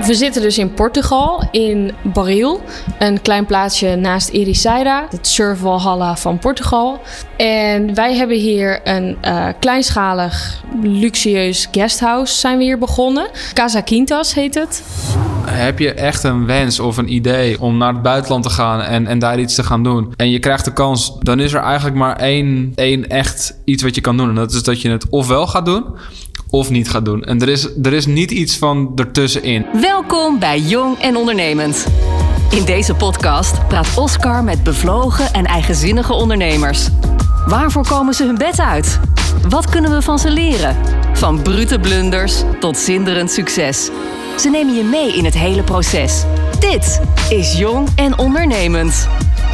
We zitten dus in Portugal, in Baril, een klein plaatsje naast Ericeira, het surfwalhalla van Portugal. En wij hebben hier een uh, kleinschalig, luxueus guesthouse zijn we hier begonnen. Casa Quintas heet het. Heb je echt een wens of een idee om naar het buitenland te gaan en, en daar iets te gaan doen? En je krijgt de kans, dan is er eigenlijk maar één, één echt iets wat je kan doen. En dat is dat je het ofwel gaat doen, of niet gaat doen. En er is, er is niet iets van ertussenin. Welkom bij Jong en Ondernemend. In deze podcast praat Oscar met bevlogen en eigenzinnige ondernemers. Waarvoor komen ze hun bed uit? Wat kunnen we van ze leren? Van brute blunders tot zinderend succes. Ze nemen je mee in het hele proces. Dit is Jong en Ondernemend.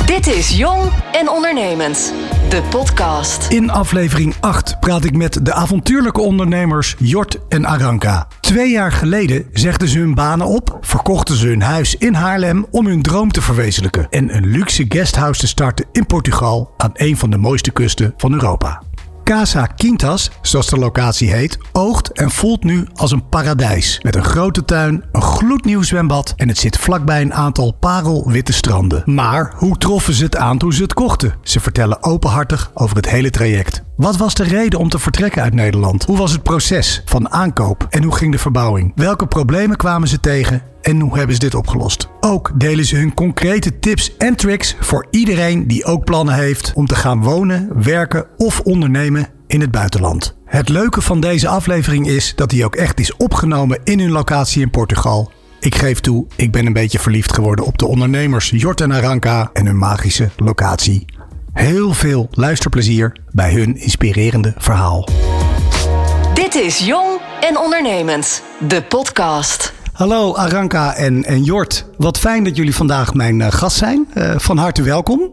Dit is Jong en Ondernemend, de podcast. In aflevering 8 praat ik met de avontuurlijke ondernemers Jort en Aranka. Twee jaar geleden zegden ze hun banen op, verkochten ze hun huis in Haarlem om hun droom te verwezenlijken en een luxe guesthouse te starten in Portugal aan een van de mooiste kusten van Europa. Casa Quintas, zoals de locatie heet, oogt en voelt nu als een paradijs. Met een grote tuin, een gloednieuw zwembad en het zit vlakbij een aantal parelwitte stranden. Maar hoe troffen ze het aan toen ze het kochten? Ze vertellen openhartig over het hele traject. Wat was de reden om te vertrekken uit Nederland? Hoe was het proces van aankoop en hoe ging de verbouwing? Welke problemen kwamen ze tegen en hoe hebben ze dit opgelost? Ook delen ze hun concrete tips en tricks voor iedereen die ook plannen heeft om te gaan wonen, werken of ondernemen in het buitenland. Het leuke van deze aflevering is dat hij ook echt is opgenomen in hun locatie in Portugal. Ik geef toe, ik ben een beetje verliefd geworden op de ondernemers Jort en Aranka en hun magische locatie. Heel veel luisterplezier bij hun inspirerende verhaal. Dit is Jong en Ondernemend, de podcast. Hallo Aranka en, en Jort. Wat fijn dat jullie vandaag mijn uh, gast zijn. Uh, van harte welkom.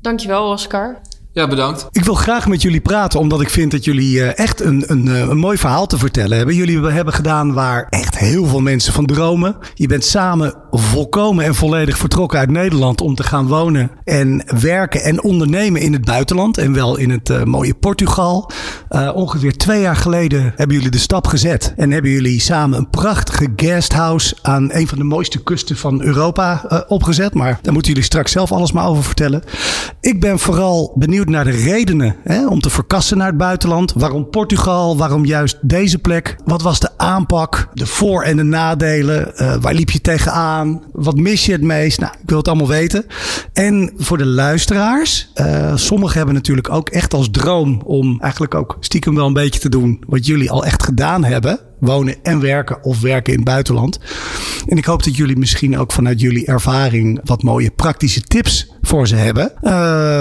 Dankjewel, Oscar. Ja, bedankt. Ik wil graag met jullie praten, omdat ik vind dat jullie uh, echt een, een, een, mooi verhaal te vertellen hebben. Jullie hebben gedaan waar echt heel veel mensen van dromen. Je bent samen volkomen en volledig vertrokken uit Nederland om te gaan wonen en werken en ondernemen in het buitenland. En wel in het uh, mooie Portugal. Uh, ongeveer twee jaar geleden hebben jullie de stap gezet en hebben jullie samen een prachtige guesthouse aan een van de mooiste kusten van Europa opgezet. Maar daar moeten jullie straks zelf alles maar over vertellen. Ik ben vooral benieuwd naar de redenen hè, om te verkassen naar het buitenland. Waarom Portugal? Waarom juist deze plek? Wat was de aanpak? De voor- en de nadelen? Waar liep je tegenaan? Wat mis je het meest? Nou, ik wil het allemaal weten. En voor de luisteraars, uh, sommigen hebben natuurlijk ook echt als droom om eigenlijk ook stiekem wel een beetje te doen wat jullie al echt gedaan hebben wonen en werken of werken in het buitenland. En ik hoop dat jullie misschien ook vanuit jullie ervaring wat mooie praktische tips voor ze hebben. Uh,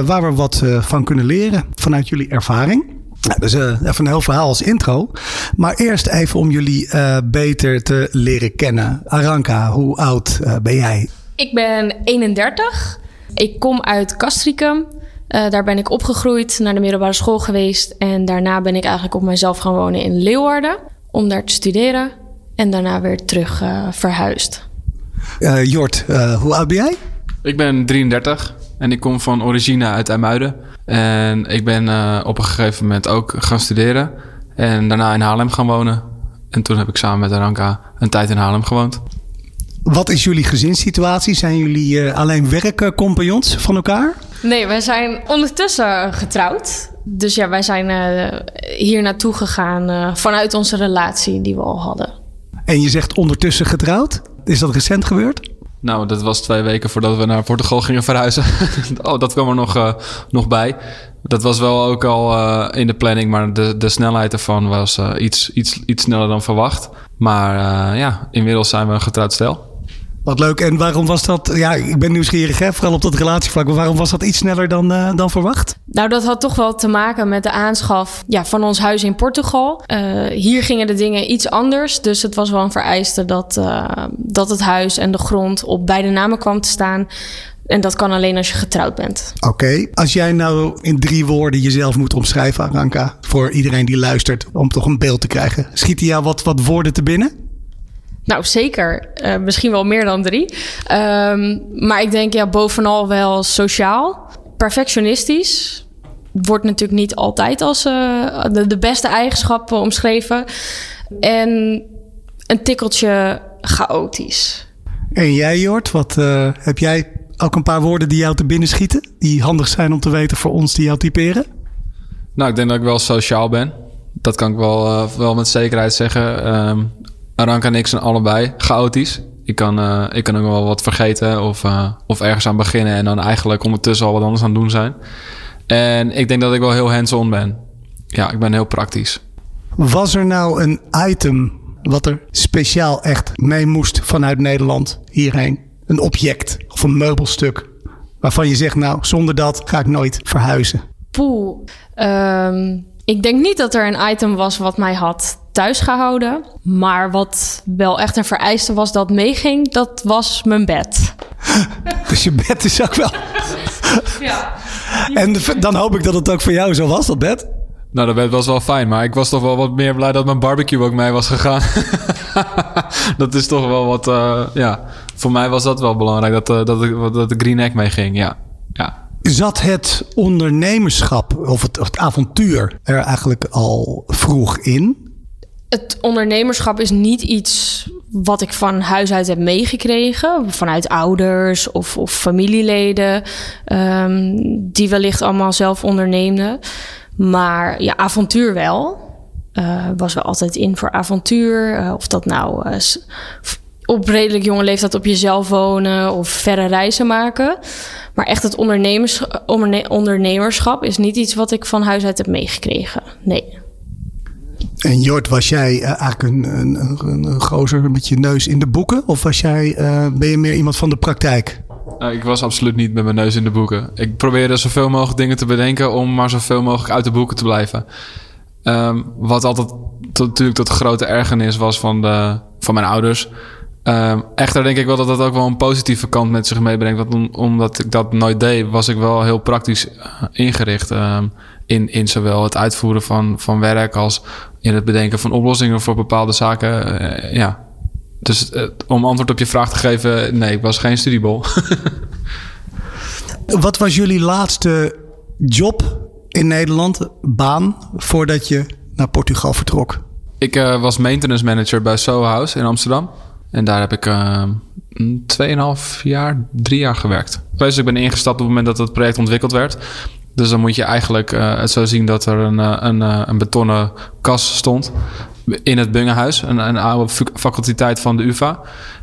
waar we wat uh, van kunnen leren vanuit jullie ervaring. Nou, dus uh, even een heel verhaal als intro. Maar eerst even om jullie beter te leren kennen. Aranka, hoe oud ben jij? Ik ben 31. Ik kom uit Castricum. daar ben ik opgegroeid, naar de middelbare school geweest. En daarna ben ik eigenlijk op mezelf gaan wonen in Leeuwarden om daar te studeren en daarna weer terug uh, verhuisd. Uh, Jort, uh, hoe oud ben jij? Ik ben 33 en ik kom van origine uit IJmuiden. En ik ben op een gegeven moment ook gaan studeren en daarna in Haarlem gaan wonen. En toen heb ik samen met Aranka een tijd in Haarlem gewoond. Wat is jullie gezinssituatie? Zijn jullie alleen werkcompagnons van elkaar? Nee, wij zijn ondertussen getrouwd. Dus ja, wij zijn uh, hier naartoe gegaan uh, vanuit onze relatie die we al hadden. En je zegt ondertussen getrouwd? Is dat recent gebeurd? Nou, dat was twee weken voordat we naar Portugal gingen verhuizen. oh, dat kwam er nog, uh, nog bij. Dat was wel ook al in de planning, maar de, de snelheid ervan was iets, iets, iets sneller dan verwacht. Maar ja, inmiddels zijn we een getrouwd stel. Wat leuk. En waarom was dat? Ja, ik ben nieuwsgierig, hè, vooral op dat relatievlak. Maar waarom was dat iets sneller dan, uh, dan verwacht? Nou, dat had toch wel te maken met de aanschaf ja, van ons huis in Portugal. Uh, hier gingen de dingen iets anders. Dus het was wel een vereiste dat, uh, dat het huis en de grond op beide namen kwam te staan. En dat kan alleen als je getrouwd bent. Oké. Okay. Als jij nou in drie woorden jezelf moet omschrijven, Aranka, voor iedereen die luistert, om toch een beeld te krijgen, schieten jou wat, wat woorden te binnen? Nou, zeker. Uh, misschien wel meer dan drie. Um, maar ik denk ja, bovenal wel sociaal. Perfectionistisch. Wordt natuurlijk niet altijd als uh, de, de, beste eigenschappen omschreven. En een tikkeltje chaotisch. En jij, Jort, wat uh, heb jij ook een paar woorden die jou te binnen schieten? Die handig zijn om te weten voor ons die jou typeren? Nou, ik denk dat ik wel sociaal ben. Dat kan ik wel, uh, wel met zekerheid zeggen. Um, Aranka en ik zijn allebei chaotisch. Ik kan, uh, ik kan ook wel wat vergeten of, of ergens aan beginnen... en dan eigenlijk ondertussen al wat anders aan doen zijn. En ik denk dat ik wel heel hands-on ben. Ja, ik ben heel praktisch. Was er nou een item wat er speciaal echt mee moest vanuit Nederland hierheen? Een object of een meubelstuk waarvan je zegt, nou, zonder dat ga ik nooit verhuizen? Poeh, um, ik denk niet dat er een item was wat mij had thuis gehouden. Maar wat wel echt een vereiste was dat meeging, dat was mijn bed. dus je bed is ook wel... ja. En dan hoop ik dat het ook voor jou zo was, dat bed. Nou, dat was wel fijn, maar ik was toch wel wat meer blij dat mijn barbecue ook mee was gegaan. dat is toch wel wat, uh, ja, voor mij was dat wel belangrijk dat, uh, dat, de, dat de Green Egg mee ging, ja. ja. Zat het ondernemerschap of het, het avontuur er eigenlijk al vroeg in? Het ondernemerschap is niet iets wat ik van huis uit heb meegekregen. Vanuit ouders of, of familieleden. Um, die wellicht allemaal zelf onderneemden. Maar ja, avontuur wel. Uh, was wel altijd in voor avontuur. Uh, of dat nou uh, op redelijk jonge leeftijd op jezelf wonen of verre reizen maken. Maar echt het ondernemers, ondernemerschap is niet iets wat ik van huis uit heb meegekregen. Nee. En Jort, was jij eigenlijk een, een, een, gozer met je neus in de boeken? Of was jij, ben je meer iemand van de praktijk? Nou, ik was absoluut niet met mijn neus in de boeken. Ik probeerde zoveel mogelijk dingen te bedenken om maar zoveel mogelijk uit de boeken te blijven. Um, wat altijd tot, natuurlijk tot grote ergernis was van, de, van mijn ouders. Um, echter denk ik wel dat dat ook wel een positieve kant met zich meebrengt. Want omdat ik dat nooit deed, was ik wel heel praktisch uh, ingericht. Um, in, in zowel het uitvoeren van, van werk als in het bedenken van oplossingen voor bepaalde zaken. Uh, ja, dus uh, om antwoord op je vraag te geven, nee, ik was geen studiebol. Wat was jullie laatste job in Nederland, baan, voordat je naar Portugal vertrok? Ik uh, was maintenance manager bij Soho House in Amsterdam. En daar heb ik uh, ehm, 2,5 jaar, drie jaar gewerkt. Dus ik ben ingestapt op het moment dat het project ontwikkeld werd. Dus dan moet je eigenlijk uh, het zo zien dat er een, een, een betonnen kas stond in het Bungehuis, een, een oude faculteit van de UvA.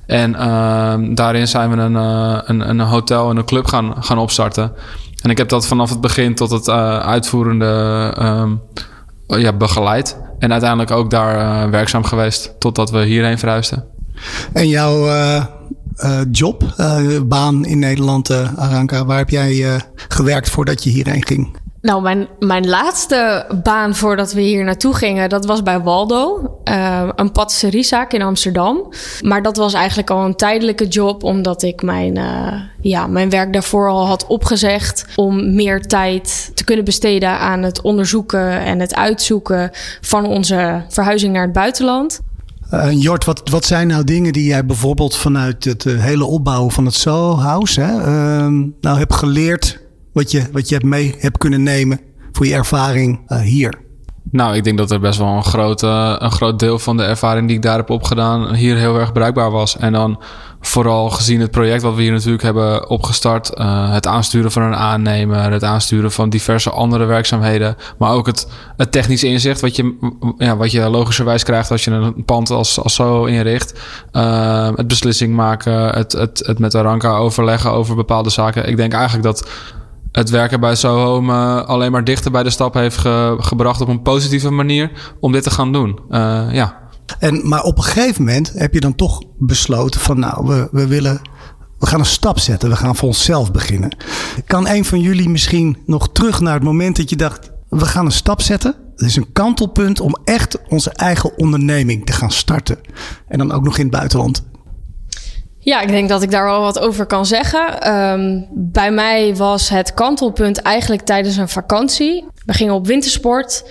En uh, daarin zijn we een, een, een, hotel en een club gaan, gaan opstarten. En ik heb dat vanaf het begin tot het uitvoerende uh, ja, begeleid. En uiteindelijk ook daar werkzaam geweest totdat we hierheen verhuisden. En jouw job, baan in Nederland, Aranka, waar heb jij gewerkt voordat je hierheen ging? Nou, mijn, mijn laatste baan voordat we hier naartoe gingen, dat was bij Waldo. Een patisseriezaak in Amsterdam. Maar dat was eigenlijk al een tijdelijke job, omdat ik mijn, ja, mijn werk daarvoor al had opgezegd. Om meer tijd te kunnen besteden aan het onderzoeken en het uitzoeken van onze verhuizing naar het buitenland. Uh, Jort, wat, wat zijn nou dingen die jij bijvoorbeeld vanuit het hele opbouwen van het Soho House hè, ehm, nou hebt geleerd wat je, wat je hebt mee hebt kunnen nemen voor je ervaring uh, hier? Nou, ik denk dat er best wel een groot, een groot deel van de ervaring die ik daar heb opgedaan hier heel erg bruikbaar was. En dan vooral gezien het project wat we hier natuurlijk hebben opgestart. Uh, het aansturen van een aannemer, het aansturen van diverse andere werkzaamheden. Maar ook het, het technische inzicht wat je, ja, wat je logischerwijs krijgt als je een pand als, als zo inricht. Uh, het beslissing maken, het, het, het met Aranka overleggen over bepaalde zaken. Ik denk eigenlijk dat het werken bij Soho me alleen maar dichter bij de stap heeft gebracht op een positieve manier om dit te gaan doen. Uh, ja. En, maar op een gegeven moment heb je dan toch besloten van nou, we, we willen. We gaan een stap zetten. We gaan voor onszelf beginnen. Kan een van jullie misschien nog terug naar het moment dat je dacht: we gaan een stap zetten? Het is een kantelpunt om echt onze eigen onderneming te gaan starten. En dan ook nog in het buitenland. Ja, ik denk dat ik daar wel wat over kan zeggen. Um, bij mij was het kantelpunt eigenlijk tijdens een vakantie. We gingen op wintersport.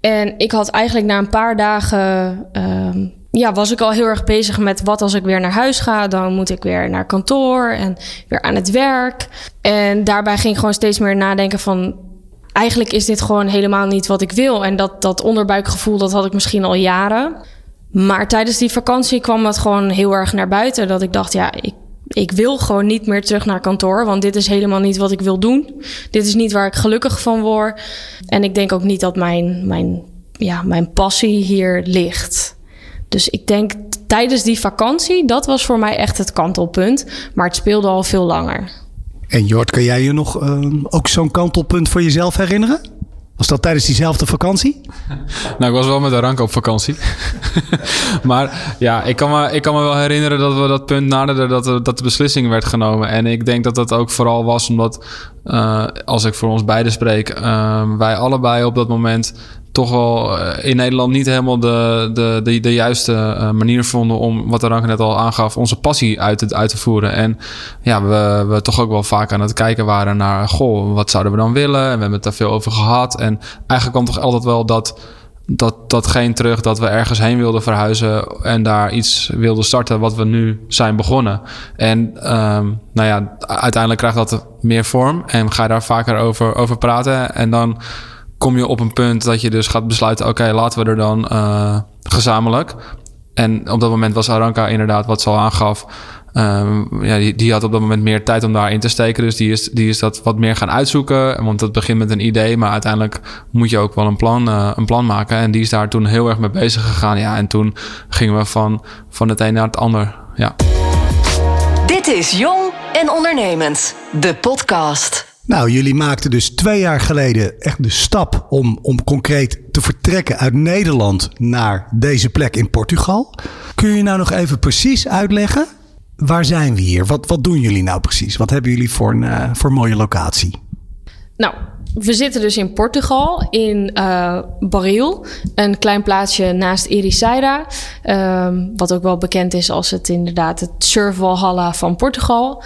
En ik had eigenlijk na een paar dagen. Um, ja, was ik al heel erg bezig met wat als ik weer naar huis ga. Dan moet ik weer naar kantoor en weer aan het werk. En daarbij ging ik gewoon steeds meer nadenken van eigenlijk is dit gewoon helemaal niet wat ik wil. En dat, dat onderbuikgevoel, dat had ik misschien al jaren. Maar tijdens die vakantie kwam het gewoon heel erg naar buiten. Dat ik dacht, ja, ik, ik wil gewoon niet meer terug naar kantoor. Want dit is helemaal niet wat ik wil doen. Dit is niet waar ik gelukkig van word. En ik denk ook niet dat mijn, mijn, ja, mijn passie hier ligt. Dus ik denk tijdens die vakantie, dat was voor mij echt het kantelpunt. Maar het speelde al veel langer. En Jort, kan jij je nog uh, ook zo'n kantelpunt voor jezelf herinneren? Was dat tijdens diezelfde vakantie? Nou, ik was wel met de rank op vakantie. maar ja, ik kan, me, ik kan me wel herinneren dat we dat punt naderden dat, dat de beslissing werd genomen. En ik denk dat dat ook vooral was omdat, uh, als ik voor ons beiden spreek, uh, wij allebei op dat moment toch wel eh, in Nederland niet helemaal de, de, de, juiste uh, manier vonden om, wat de rank net al aangaf, onze passie uit, uit te voeren. En ja, we, we toch ook wel vaak aan het kijken waren naar, goh, wat zouden we dan willen? En we hebben het daar veel over gehad. En eigenlijk kwam toch altijd wel dat, dat, datgene terug dat we ergens heen wilden verhuizen en daar iets wilden starten wat we nu zijn begonnen. En um, nou ja, uiteindelijk krijgt dat meer vorm en ga je daar vaker over, over praten. En dan kom je op een punt dat je dus gaat besluiten: oké, laten we er dan uh, gezamenlijk. En op dat moment was Aranka inderdaad, wat ze al aangaf. Um, ja, die, die, had op dat moment meer tijd om daarin te steken. Dus die is, die is dat wat meer gaan uitzoeken. Want het begint met een idee, maar uiteindelijk moet je ook wel een plan, uh, een plan maken. En die is daar toen heel erg mee bezig gegaan. Ja, en toen gingen we van, van het een naar het ander. Ja. Dit is Jong en Ondernemend, de podcast. Nou, jullie maakten dus twee jaar geleden echt de stap om, om concreet te vertrekken uit Nederland naar deze plek in Portugal. Kun je nou nog even precies uitleggen? Waar zijn we hier? Wat, wat doen jullie nou precies? Wat hebben jullie voor een, uh, voor mooie locatie? Nou, we zitten dus in Portugal, in uh, Baril, een klein plaatsje naast Ericeira. Um, wat ook wel bekend is als het inderdaad het Surfwalhalla van Portugal.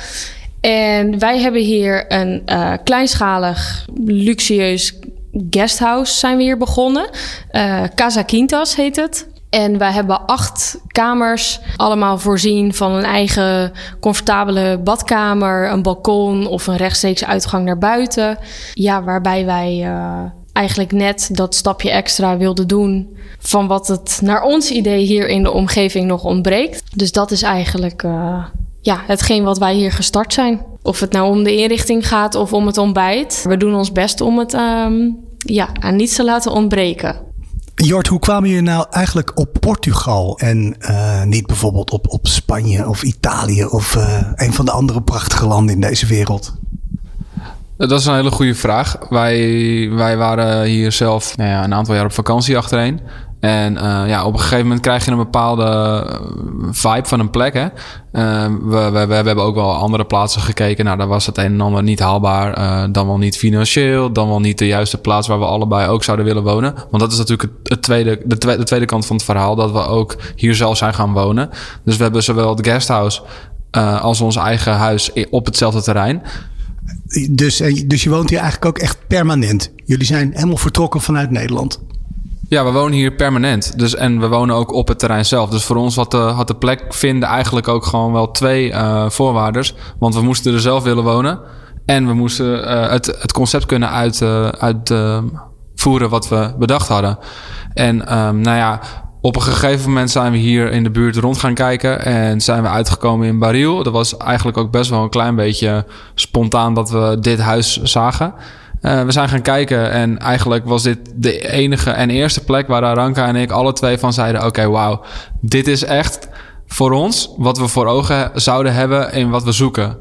En wij hebben hier een uh, kleinschalig, luxueus guesthouse zijn we hier begonnen. Uh, Casa Quintas heet het. En wij hebben acht kamers, allemaal voorzien van een eigen comfortabele badkamer, een balkon of een rechtstreeks uitgang naar buiten. Ja, waarbij wij uh, eigenlijk net dat stapje extra wilden doen van wat het naar ons idee hier in de omgeving nog ontbreekt. Dus dat is eigenlijk ja, hetgeen wat wij hier gestart zijn. Of het nou om de inrichting gaat of om het ontbijt. We doen ons best om het um, ja, aan niets te laten ontbreken. Jort, hoe kwamen jullie nou eigenlijk op Portugal en uh, niet bijvoorbeeld op, op Spanje of Italië of uh, een van de andere prachtige landen in deze wereld? Dat is een hele goede vraag. Wij, wij waren hier zelf nou ja, een aantal jaar op vakantie achtereen. En uh, ja, op een gegeven moment krijg je een bepaalde eh, vibe van een plek. Hè? Uh, we, we, we, hebben ook wel andere plaatsen gekeken. Nou, daar was het een en ander niet haalbaar. Dan wel niet financieel. Dan wel niet de juiste plaats waar we allebei ook zouden willen wonen. Want dat is natuurlijk het tweede, de, tweede, de tweede kant van het verhaal. Dat we ook hier zelf zijn gaan wonen. Dus we hebben zowel het guesthouse als ons eigen huis op hetzelfde terrein. Dus, dus je woont hier eigenlijk ook echt permanent. Jullie zijn helemaal vertrokken vanuit Nederland. Ja, we wonen hier permanent. Dus, en we wonen ook op het terrein zelf. Dus voor ons had de, had de plek vinden eigenlijk ook gewoon wel twee uh, voorwaarders. Want we moesten er zelf willen wonen. En we moesten uh, het, het concept kunnen uit, uh, uitvoeren wat we bedacht hadden. En um, nou ja, op een gegeven moment zijn we hier in de buurt rond gaan kijken. En zijn we uitgekomen in Baril. Dat was eigenlijk ook best wel een klein beetje spontaan dat we dit huis zagen. Uh, we zijn gaan kijken en eigenlijk was dit de enige en eerste plek waar Aranka en ik alle twee van zeiden: Oké, okay, wauw, dit is echt voor ons wat we voor ogen zouden hebben en wat we zoeken.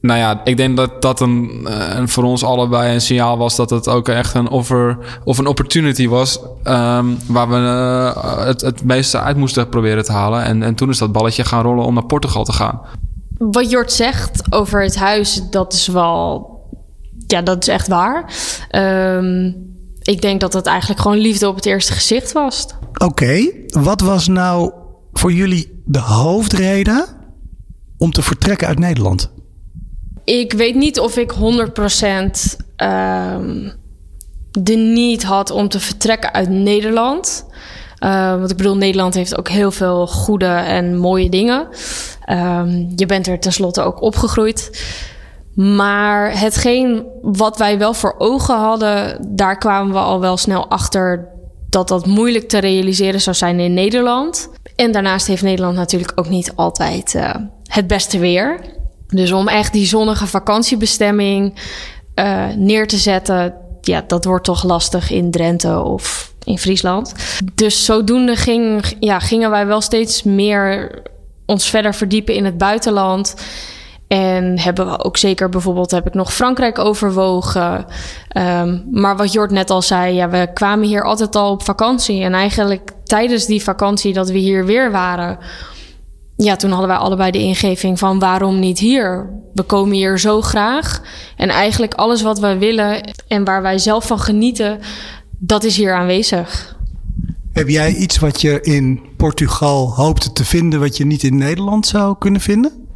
Nou ja, ik denk dat dat een, een voor ons allebei een signaal was dat het ook echt een offer of een opportunity was um, waar we uh, het, het meeste uit moesten proberen te halen. En, en toen is dat balletje gaan rollen om naar Portugal te gaan. Wat Jort zegt over het huis, dat is wel ja, dat is echt waar. Um, ik denk dat het eigenlijk gewoon liefde op het eerste gezicht was. Oké, okay. wat was nou voor jullie de hoofdreden om te vertrekken uit Nederland? Ik weet niet of ik 100% um, de niet had om te vertrekken uit Nederland. Uh, want ik bedoel, Nederland heeft ook heel veel goede en mooie dingen. Um, je bent er tenslotte ook opgegroeid. Maar hetgeen wat wij wel voor ogen hadden, daar kwamen we al wel snel achter dat dat moeilijk te realiseren zou zijn in Nederland. En daarnaast heeft Nederland natuurlijk ook niet altijd uh, het beste weer. Dus om echt die zonnige vakantiebestemming uh, neer te zetten, ja, dat wordt toch lastig in Drenthe of in Friesland. Dus zodoende ging, ja, gingen wij wel steeds meer ons verder verdiepen in het buitenland. En hebben we ook zeker bijvoorbeeld, heb ik nog Frankrijk overwogen. Um, maar wat Jort net al zei, ja, we kwamen hier altijd al op vakantie. En eigenlijk tijdens die vakantie dat we hier weer waren, ja, toen hadden wij allebei de ingeving van waarom niet hier? We komen hier zo graag. En eigenlijk alles wat wij willen en waar wij zelf van genieten, dat is hier aanwezig. Heb jij iets wat je in Portugal hoopte te vinden, wat je niet in Nederland zou kunnen vinden?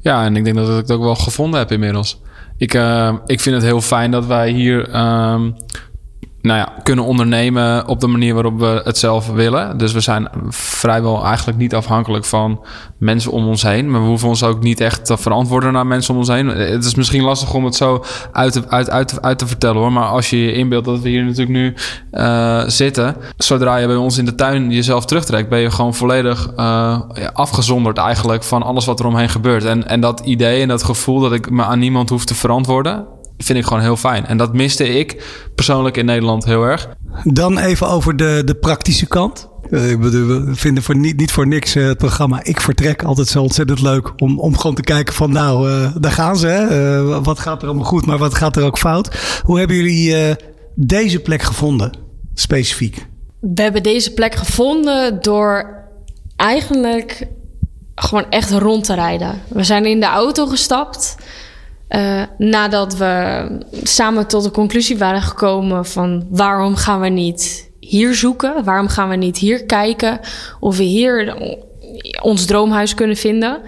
Ja, en ik denk dat ik het ook wel gevonden heb inmiddels. Ik, uh, ik vind het heel fijn dat wij hier um, nou ja, kunnen ondernemen op de manier waarop we het zelf willen. Dus we zijn vrijwel eigenlijk niet afhankelijk van mensen om ons heen. Maar we hoeven ons ook niet echt te verantwoorden naar mensen om ons heen. Het is misschien lastig om het zo uit te, uit, uit, uit te vertellen hoor. Maar als je je inbeeldt dat we hier natuurlijk nu uh, zitten. Zodra je bij ons in de tuin jezelf terugtrekt, ben je gewoon volledig uh, afgezonderd eigenlijk van alles wat er omheen gebeurt. En, en dat idee en dat gevoel dat ik me aan niemand hoef te verantwoorden vind ik gewoon heel fijn. En dat miste ik persoonlijk in Nederland heel erg. Dan even over de, de praktische kant. Uh, we vinden voor niet, niet voor niks uh, het programma Ik Vertrek altijd zo ontzettend leuk. Om, om gewoon te kijken van nou, uh, daar gaan ze. Hè? wat gaat er allemaal goed, maar wat gaat er ook fout? Hoe hebben jullie deze plek gevonden, specifiek? We hebben deze plek gevonden door eigenlijk gewoon echt rond te rijden. We zijn in de auto gestapt. Uh, nadat we samen tot de conclusie waren gekomen van waarom gaan we niet hier zoeken? Waarom gaan we niet hier kijken of we hier ons droomhuis kunnen vinden?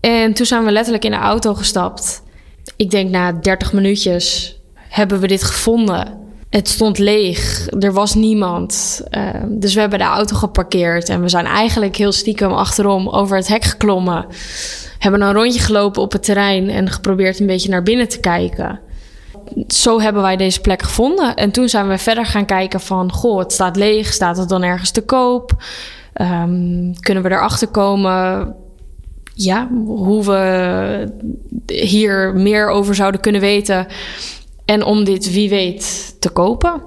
En toen zijn we letterlijk in de auto gestapt. Ik denk na 30 minuutjes hebben we dit gevonden. Het stond leeg, er was niemand. Uh, dus we hebben de auto geparkeerd en we zijn eigenlijk heel stiekem achterom over het hek geklommen hebben een rondje gelopen op het terrein en geprobeerd een beetje naar binnen te kijken. Zo hebben wij deze plek gevonden. En toen zijn we verder gaan kijken van... goh, het staat leeg, staat het dan ergens te koop? Um, kunnen we erachter komen ja, hoe we hier meer over zouden kunnen weten... en om dit, wie weet, te kopen.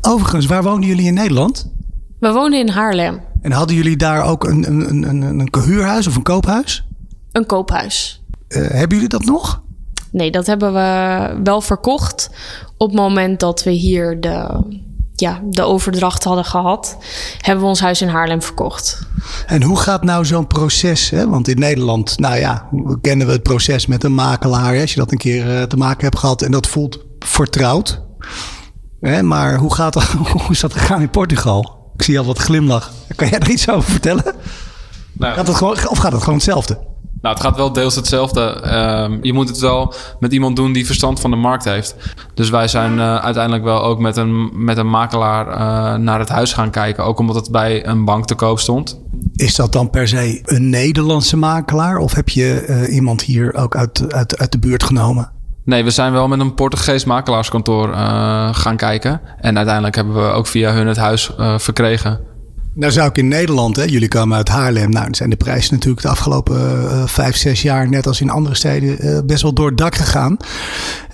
Overigens, waar woonden jullie in Nederland? We woonden in Haarlem. En hadden jullie daar ook een, een, een, een huurhuis of een koophuis? Een koophuis. Uh, hebben jullie dat nog? Nee, dat hebben we wel verkocht op het moment dat we hier de, ja, de overdracht hadden gehad. Hebben we ons huis in Haarlem verkocht. En hoe gaat nou zo'n proces? Hè? Want in Nederland, nou ja, kennen we het proces met een makelaar. Hè? Als je dat een keer uh, te maken hebt gehad en dat voelt vertrouwd. Hè? Maar hoe, gaat dat, hoe is dat gegaan in Portugal? Ik zie al wat glimlach. Kan jij er iets over vertellen? Nou, gaat het gewoon, of gaat het gewoon hetzelfde? Nou, het gaat wel deels hetzelfde. Uh, je moet het wel met iemand doen die verstand van de markt heeft. Dus wij zijn uh, uiteindelijk wel ook met een, met een makelaar uh, naar het huis gaan kijken. Ook omdat het bij een bank te koop stond. Is dat dan per se een Nederlandse makelaar? Of heb je uh, iemand hier ook uit, uit, uit de buurt genomen? Nee, we zijn wel met een Portugees makelaarskantoor gaan kijken. En uiteindelijk hebben we ook via hun het huis verkregen. Nou zou ik in Nederland, hè, jullie komen uit Haarlem. Nou, zijn de prijzen natuurlijk de afgelopen uh, vijf, zes jaar, net als in andere steden, uh, best wel door het dak gegaan.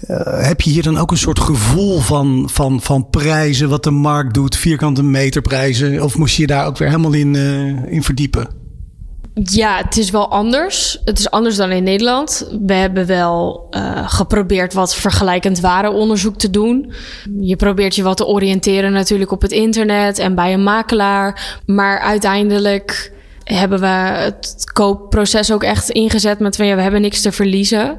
Uh, heb je hier dan ook een soort gevoel van, van, van prijzen, wat de markt doet, vierkante meterprijzen? Of moest je je daar ook weer helemaal in, in verdiepen? Ja, het is wel anders. Het is anders dan in Nederland. We hebben wel uh, geprobeerd wat vergelijkend warenonderzoek te doen. Je probeert je wat te oriënteren natuurlijk op het internet en bij een makelaar. Maar uiteindelijk hebben we het koopproces ook echt ingezet met van ja, we hebben niks te verliezen.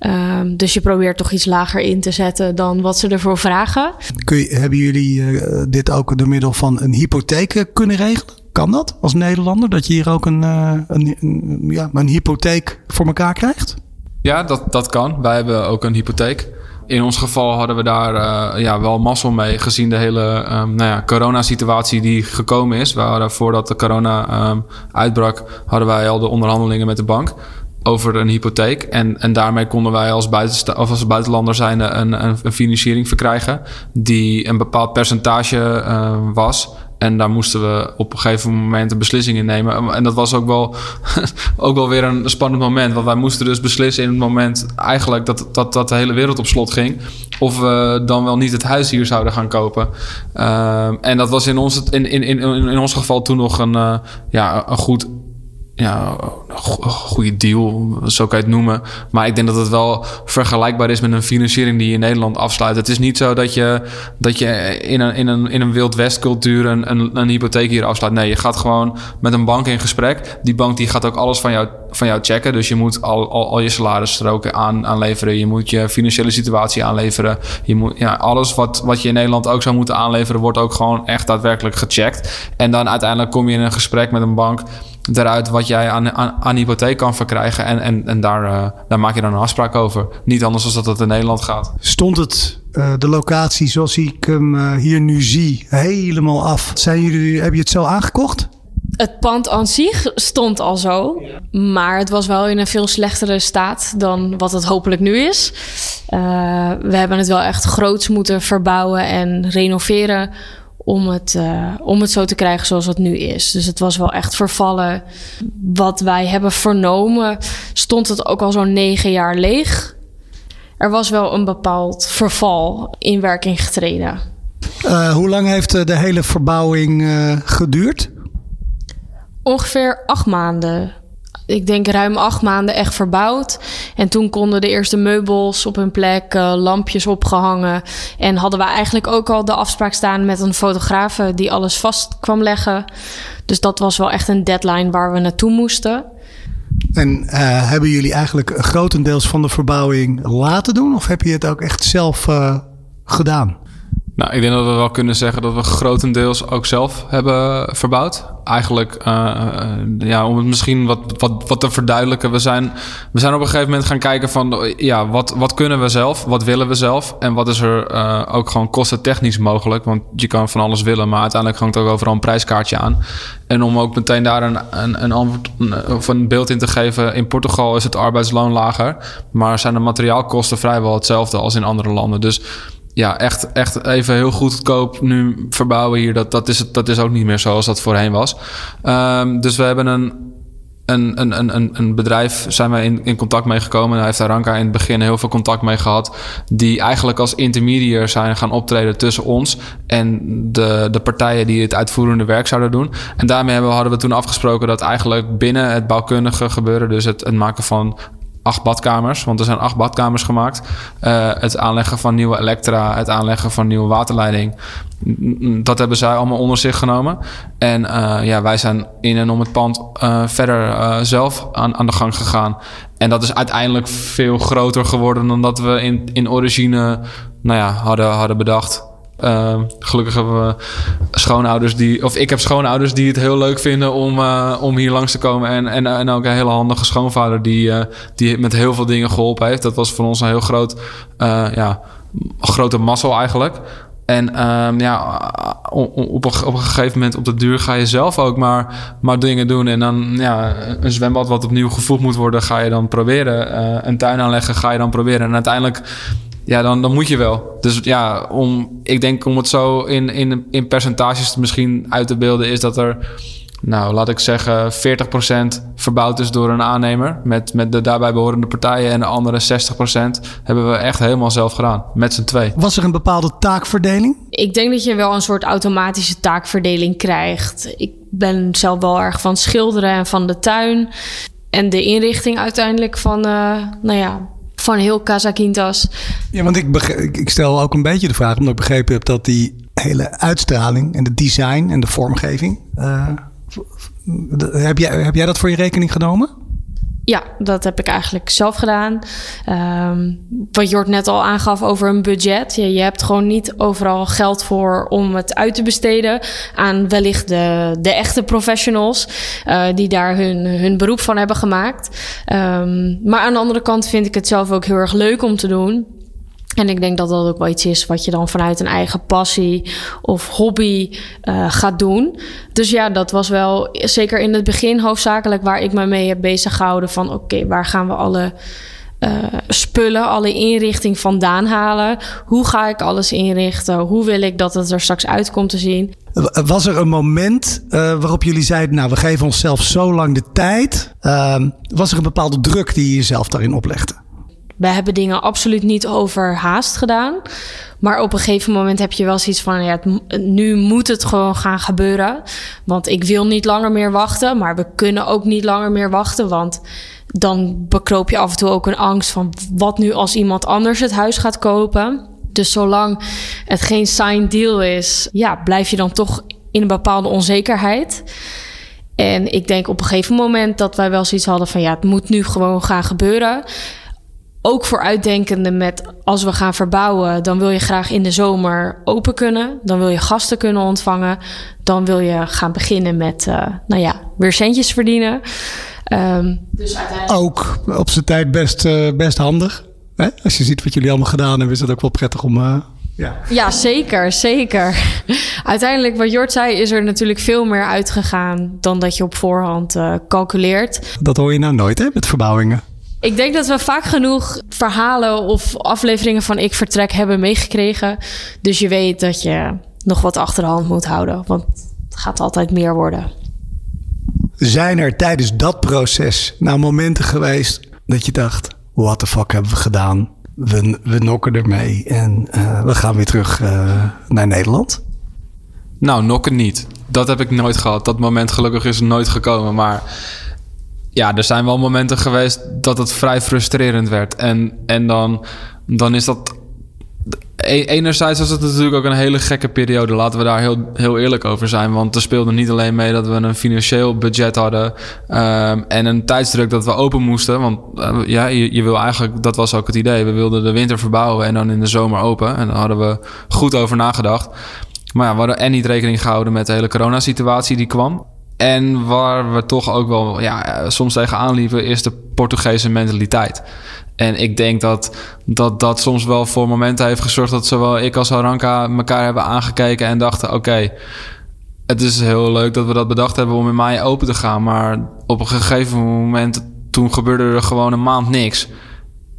Um, dus je probeert toch iets lager in te zetten dan wat ze ervoor vragen. Kun hebben jullie uh, dit ook door middel van een hypotheek kunnen regelen? Kan dat als Nederlander? Dat je hier ook een, uh, een, een, ja, een hypotheek voor elkaar krijgt? Ja, dat, dat kan. Wij hebben ook een hypotheek. In ons geval hadden we daar uh, ja, wel mazzel mee, gezien de hele um, nou ja, coronasituatie die gekomen is. We hadden, voordat de corona um, uitbrak, hadden wij al de onderhandelingen met de bank. over een hypotheek. En, en daarmee konden wij als, buitensta of als buitenlander zijn een, een, een financiering verkrijgen die een bepaald percentage uh, was. En daar moesten we op een gegeven moment een beslissing in nemen. En dat was ook wel, ook wel weer een spannend moment. Want wij moesten dus beslissen in het moment eigenlijk dat, dat, dat de hele wereld op slot ging. Of we dan wel niet het huis hier zouden gaan kopen. Uh, en dat was in ons, in, in, in, in ons geval toen nog een, uh, ja, een goed ja, goede deal, zo kan je het noemen. Maar ik denk dat het wel vergelijkbaar is met een financiering die je in Nederland afsluit. Het is niet zo dat je, dat je in een, in een, in een Wild West cultuur een, een, een hypotheek hier afsluit. Nee, je gaat gewoon met een bank in gesprek. Die bank die gaat ook alles van jou, van jou checken. Dus je moet al, al, al je salarisstroken aan, aanleveren. Je moet je financiële situatie aanleveren. Je moet, ja, alles wat, wat je in Nederland ook zou moeten aanleveren, wordt ook gewoon echt daadwerkelijk gecheckt. En dan uiteindelijk kom je in een gesprek met een bank eruit wat jij aan, aan, aan hypotheek kan verkrijgen. En, en, en daar, uh, daar maak je dan een afspraak over. Niet anders dan dat het in Nederland gaat. Stond het, uh, de locatie zoals ik hem uh, hier nu zie, helemaal af? Zijn jullie, heb je het zo aangekocht? Het pand aan zich stond al zo. Maar het was wel in een veel slechtere staat dan wat het hopelijk nu is. we hebben het wel echt groots moeten verbouwen en renoveren om het, uh, om het zo te krijgen zoals het nu is. Dus het was wel echt vervallen. Wat wij hebben vernomen, stond het ook al zo'n negen jaar leeg. Er was wel een bepaald verval in werking getreden. Uh, hoe lang heeft de hele verbouwing uh, geduurd? Ongeveer acht maanden ik denk ruim acht maanden echt verbouwd. En toen konden de eerste meubels op hun plek, uh, lampjes opgehangen. En hadden we eigenlijk ook al de afspraak staan met een fotograaf die alles vast kwam leggen. Dus dat was wel echt een deadline waar we naartoe moesten. En uh, hebben jullie eigenlijk grotendeels van de verbouwing laten doen? Of heb je het ook echt zelf gedaan? Nou, ik denk dat we wel kunnen zeggen dat we grotendeels ook zelf hebben verbouwd. Eigenlijk, uh, ja, om het misschien wat, wat, wat te verduidelijken. We zijn, we zijn op een gegeven moment gaan kijken van, ja, wat, wat kunnen we zelf? Wat willen we zelf? En wat is er uh, ook gewoon kostentechnisch mogelijk? Want je kan van alles willen, maar uiteindelijk hangt ook overal een prijskaartje aan. En om ook meteen daar een, een, een antwoord of een beeld in te geven. In Portugal is het arbeidsloon lager, maar zijn de materiaalkosten vrijwel hetzelfde als in andere landen. Dus ja, echt, echt even heel goedkoop nu verbouwen hier. Dat, dat, is, dat is ook niet meer zoals dat voorheen was. Um, dus we hebben een, een, een, een, een bedrijf, zijn we in, in contact mee gekomen. Daar heeft Aranka in het begin heel veel contact mee gehad. Die eigenlijk als intermediair zijn gaan optreden tussen ons en de, de partijen die het uitvoerende werk zouden doen. En daarmee hebben, hadden we toen afgesproken dat eigenlijk binnen het bouwkundige gebeuren, dus het, het maken van acht badkamers, want er zijn acht badkamers gemaakt. Uh, het aanleggen van nieuwe elektra, het aanleggen van nieuwe waterleiding. Dat hebben zij allemaal onder zich genomen. En uh, ja, wij zijn in en om het pand uh, verder zelf aan, aan de gang gegaan. En dat is uiteindelijk veel groter geworden dan dat we in, in origine nou ja, hadden, hadden bedacht. Uh, gelukkig hebben we schoonouders die, of ik heb schoonouders die het heel leuk vinden om, uh, om hier langs te komen. En, en, en ook een hele handige schoonvader die, uh, die met heel veel dingen geholpen heeft. Dat was voor ons een heel groot, ja, grote mazzel eigenlijk. En um, ja, op, op een gegeven moment op de duur ga je zelf ook maar, maar dingen doen. En dan ja, een zwembad wat opnieuw gevoegd moet worden, ga je dan proberen. een tuin aanleggen, ga je dan proberen. En uiteindelijk ja, dan, dan moet je wel. Dus ja, om, ik denk om het zo in, in, in percentages misschien uit te beelden, is dat er, nou laat ik zeggen, 40% verbouwd is door een aannemer met, met de daarbij behorende partijen. En de andere 60% hebben we echt helemaal zelf gedaan, met z'n twee. Was er een bepaalde taakverdeling? Ik denk dat je wel een soort automatische taakverdeling krijgt. Ik ben zelf wel erg van schilderen en van de tuin. En de inrichting uiteindelijk van, uh, nou ja, van heel Casa Quintas. Ja, want ik, ik stel ook een beetje de vraag, omdat ik begrepen heb dat die hele uitstraling en de design en de vormgeving. Uh, heb, jij, heb jij dat voor je rekening genomen? Ja, dat heb ik eigenlijk zelf gedaan. Um, wat Jort net al aangaf over een budget. Je, je hebt gewoon niet overal geld voor om het uit te besteden aan wellicht de, de echte professionals uh, die daar hun, hun beroep van hebben gemaakt. Um, maar aan de andere kant vind ik het zelf ook heel erg leuk om te doen. En ik denk dat dat ook wel iets is wat je dan vanuit een eigen passie of hobby uh, gaat doen. Dus ja, dat was wel zeker in het begin hoofdzakelijk waar ik me mee heb bezig gehouden. Van oké, waar gaan we alle uh, spullen, alle inrichting vandaan halen? Hoe ga ik alles inrichten? Hoe wil ik dat het er straks uit komt te zien? Was er een moment uh, waarop jullie zeiden, nou we geven onszelf zo lang de tijd. was er een bepaalde druk die je jezelf daarin oplegde? We hebben dingen absoluut niet overhaast gedaan. Maar op een gegeven moment heb je wel zoiets van: ja, nu moet het gewoon gaan gebeuren. Want ik wil niet langer meer wachten. Maar we kunnen ook niet langer meer wachten. Want dan bekroop je af en toe ook een angst van: wat nu als iemand anders het huis gaat kopen? Dus zolang het geen signed deal is, ja, blijf je dan toch in een bepaalde onzekerheid. En ik denk op een gegeven moment dat wij wel zoiets hadden van: ja, het moet nu gewoon gaan gebeuren ook vooruitdenkende met als we gaan verbouwen, dan wil je graag in de zomer open kunnen. Dan wil je gasten kunnen ontvangen. Dan wil je gaan beginnen met, uh, nou ja, weer centjes verdienen. Um, dus uiteindelijk... Ook op zijn tijd best, uh, best handig. Hè? Als je ziet wat jullie allemaal gedaan hebben, is het ook wel prettig om. Uh, ja. ja, zeker, zeker. Uiteindelijk, wat Jort zei, is er natuurlijk veel meer uitgegaan dan dat je op voorhand calculeert. Dat hoor je nou nooit, hè, met verbouwingen. Ik denk dat we vaak genoeg verhalen of afleveringen van Ik Vertrek hebben meegekregen. Dus je weet dat je nog wat achter de hand moet houden. Want het gaat altijd meer worden. Zijn er tijdens dat proces nou momenten geweest dat je dacht: what the fuck hebben we gedaan? We, we nokken ermee en uh, we gaan weer terug uh, naar Nederland? Nou, nokken niet. Dat heb ik nooit gehad. Dat moment gelukkig is nooit gekomen. Maar ja, er zijn wel momenten geweest dat het vrij frustrerend werd. En, en dan, dan is dat. E-, enerzijds was het natuurlijk ook een hele gekke periode. Laten we daar heel, heel eerlijk over zijn. Want er speelde niet alleen mee dat we een financieel budget hadden. Um, en een tijdsdruk dat we open moesten. Want uh, ja, je, je, wil eigenlijk, dat was ook het idee. We wilden de winter verbouwen en dan in de zomer open. En daar hadden we goed over nagedacht. Maar ja, we hadden en niet rekening gehouden met de hele coronasituatie die kwam. En waar we toch ook wel ja, soms tegenaan liepen, is de Portugese mentaliteit. En ik denk dat, dat dat soms wel voor momenten heeft gezorgd dat zowel ik als Aranka elkaar hebben aangekeken en dachten: oké, het is heel leuk dat we dat bedacht hebben om in mei open te gaan. Maar op een gegeven moment, toen gebeurde er gewoon een maand niks.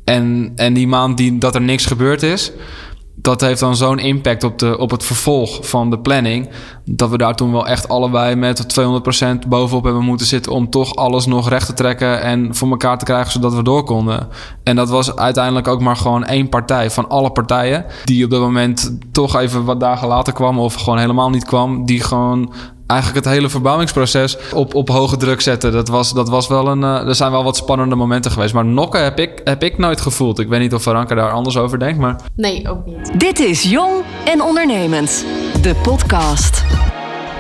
En, en die maand die, dat er niks gebeurd is, dat heeft dan zo'n impact op, de, op het vervolg van de planning. Dat we daar toen wel echt allebei met 200% bovenop hebben moeten zitten. om toch alles nog recht te trekken en voor elkaar te krijgen zodat we door konden. En dat was uiteindelijk ook maar gewoon één partij van alle partijen. die op dat moment toch even wat dagen later kwam of gewoon helemaal niet kwam. Die gewoon eigenlijk het hele verbouwingsproces op, op hoge druk zetten. Dat was, dat was wel een. Uh, er zijn wel wat spannende momenten geweest. Maar nokken heb ik, heb ik nooit gevoeld. Ik weet niet of Veranka daar anders over denkt. Maar... Nee, ook niet. Dit is Jong en Ondernemend, de podcast.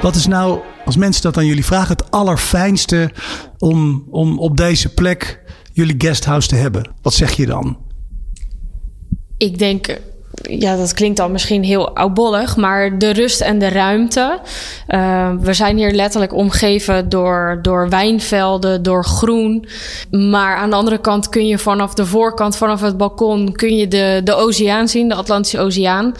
Wat is nou, als mensen dat aan jullie vragen, het allerfijnste om, om op deze plek jullie guesthouse te hebben? Wat zeg je dan? Ik denk ja, dat klinkt dan misschien heel oudbollig, maar de rust en de ruimte. Uh, we zijn hier letterlijk omgeven door, door wijnvelden, door groen. Maar aan de andere kant kun je vanaf de voorkant, vanaf het balkon, kun je de, de oceaan zien, de Atlantische Oceaan.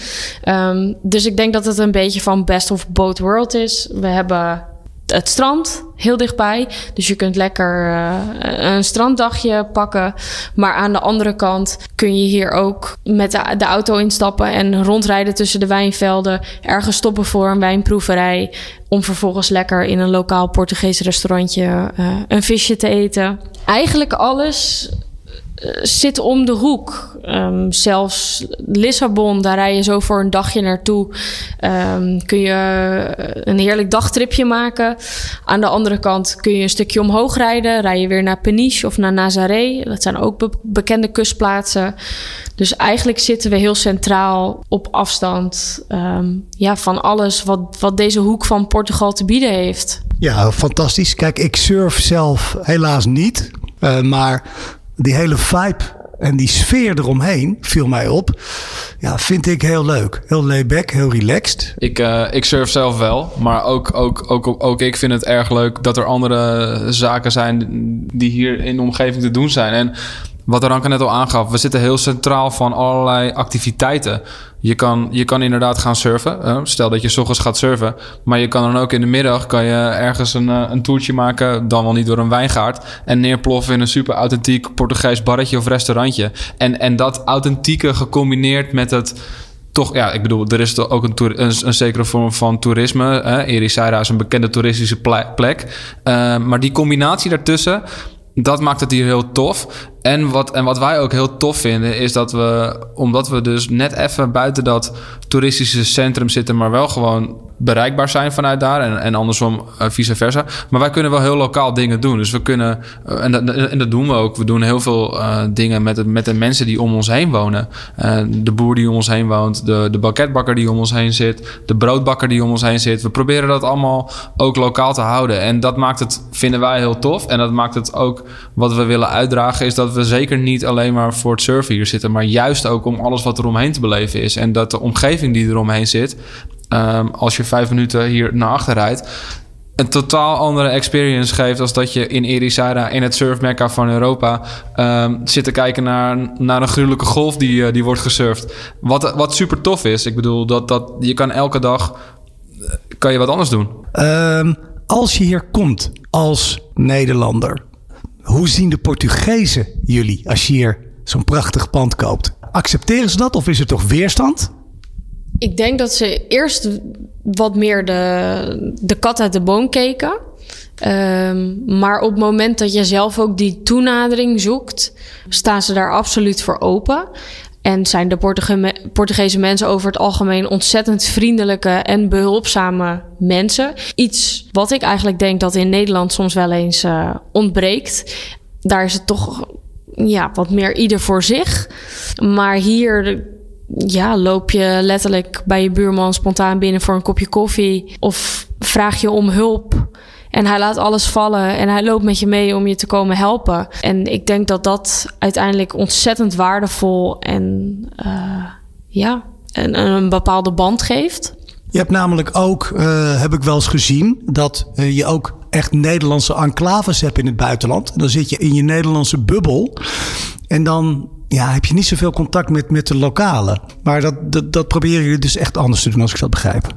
Um, dus ik denk dat het een beetje van best of both world is. We hebben het strand heel dichtbij. Dus je kunt lekker uh, een stranddagje pakken. Maar aan de andere kant kun je hier ook met de, auto instappen en rondrijden tussen de wijnvelden. Ergens stoppen voor een wijnproeverij. Om vervolgens lekker in een lokaal Portugees restaurantje uh, een visje te eten. Eigenlijk alles eh, zit om de hoek. Um, zelfs Lissabon, daar rij je zo voor een dagje naartoe. Um, kun je een heerlijk dagtripje maken. Aan de andere kant kun je een stukje omhoog rijden. Rij je weer naar Peniche of naar Nazaré. Dat zijn ook be bekende kustplaatsen. Dus eigenlijk zitten we heel centraal op afstand um, ja, van alles wat, wat deze hoek van Portugal te bieden heeft. Ja, fantastisch. Kijk, ik surf zelf helaas niet. Uh, maar die hele vibe en die sfeer eromheen viel mij op. Ja, vind ik heel leuk. Heel layback, heel relaxed. Ik, uh, ik surf zelf wel, maar ook, ook, ook, ook ik vind het erg leuk dat er andere zaken zijn die hier in de omgeving te doen zijn. En wat Ranke net al aangaf, we zitten heel centraal van allerlei activiteiten. Je kan, je kan inderdaad gaan surfen. Stel dat je s ochtends gaat surfen. Maar je kan dan ook in de middag kan je ergens een, eh, een toertje maken. Dan wel niet door een wijngaard. En neerploffen in een super authentiek Portugees barretje of restaurantje. En, en dat authentieke gecombineerd met het toch, ja, ik bedoel, er is ook een, een, een, zekere vorm van toerisme. Ericeira is een bekende toeristische plek. Uh, maar die combinatie daartussen, dat maakt het hier heel tof. En wat, en wat wij ook heel tof vinden, is dat we, omdat we dus net even buiten dat toeristische centrum zitten, maar wel gewoon bereikbaar zijn vanuit daar. En, en andersom uh, vice versa. Maar wij kunnen wel heel lokaal dingen doen. Dus we kunnen, uh, en, dat, en dat doen we ook. We doen heel veel uh, dingen met, met de mensen die om ons heen wonen. de boer die om ons heen woont, de, de banketbakker die om ons heen zit, de broodbakker die om ons heen zit. We proberen dat allemaal ook lokaal te houden. En dat maakt het, vinden wij heel tof. En dat maakt het ook, wat we willen uitdragen, is dat we zeker niet alleen maar voor het surfen hier zitten, maar juist ook om alles wat er omheen te beleven is. En dat de omgeving die er omheen zit, um, als je vijf minuten hier naar achter rijdt, een totaal andere experience geeft als dat je in Ericeira, in het surfmecca van Europa, um, zit te kijken naar, naar een gruwelijke golf die, uh, die wordt gesurfd. Wat, wat super tof is. Ik bedoel, dat, dat, je kan elke dag eh, kan je wat anders doen. Um, als je hier komt als Nederlander, hoe zien de Portugezen jullie als je hier zo'n prachtig pand koopt? Accepteren ze dat of is er toch weerstand? Ik denk dat ze eerst wat meer de, de kat uit de boom keken. Um, maar op het moment dat je zelf ook die toenadering zoekt, staan ze daar absoluut voor open. En zijn de Portuge Portugese mensen over het algemeen ontzettend vriendelijke en behulpzame mensen. Iets wat ik eigenlijk denk dat in Nederland soms wel eens uh, ontbreekt. Daar is het toch ja, wat meer ieder voor zich. Maar hier ja, loop je letterlijk bij je buurman spontaan binnen voor een kopje koffie. Of vraag je om hulp. En hij laat alles vallen en hij loopt met je mee om je te komen helpen. En ik denk dat dat uiteindelijk ontzettend waardevol en uh, ja, een, een bepaalde band geeft. Je hebt namelijk ook, uh, heb ik wel eens gezien, dat uh, je ook echt Nederlandse enclaves hebt in het buitenland. Dan zit je in je Nederlandse bubbel. En dan ja, heb je niet zoveel contact met, met de lokalen. Maar dat, dat, dat proberen jullie dus echt anders te doen, als ik dat begrijp.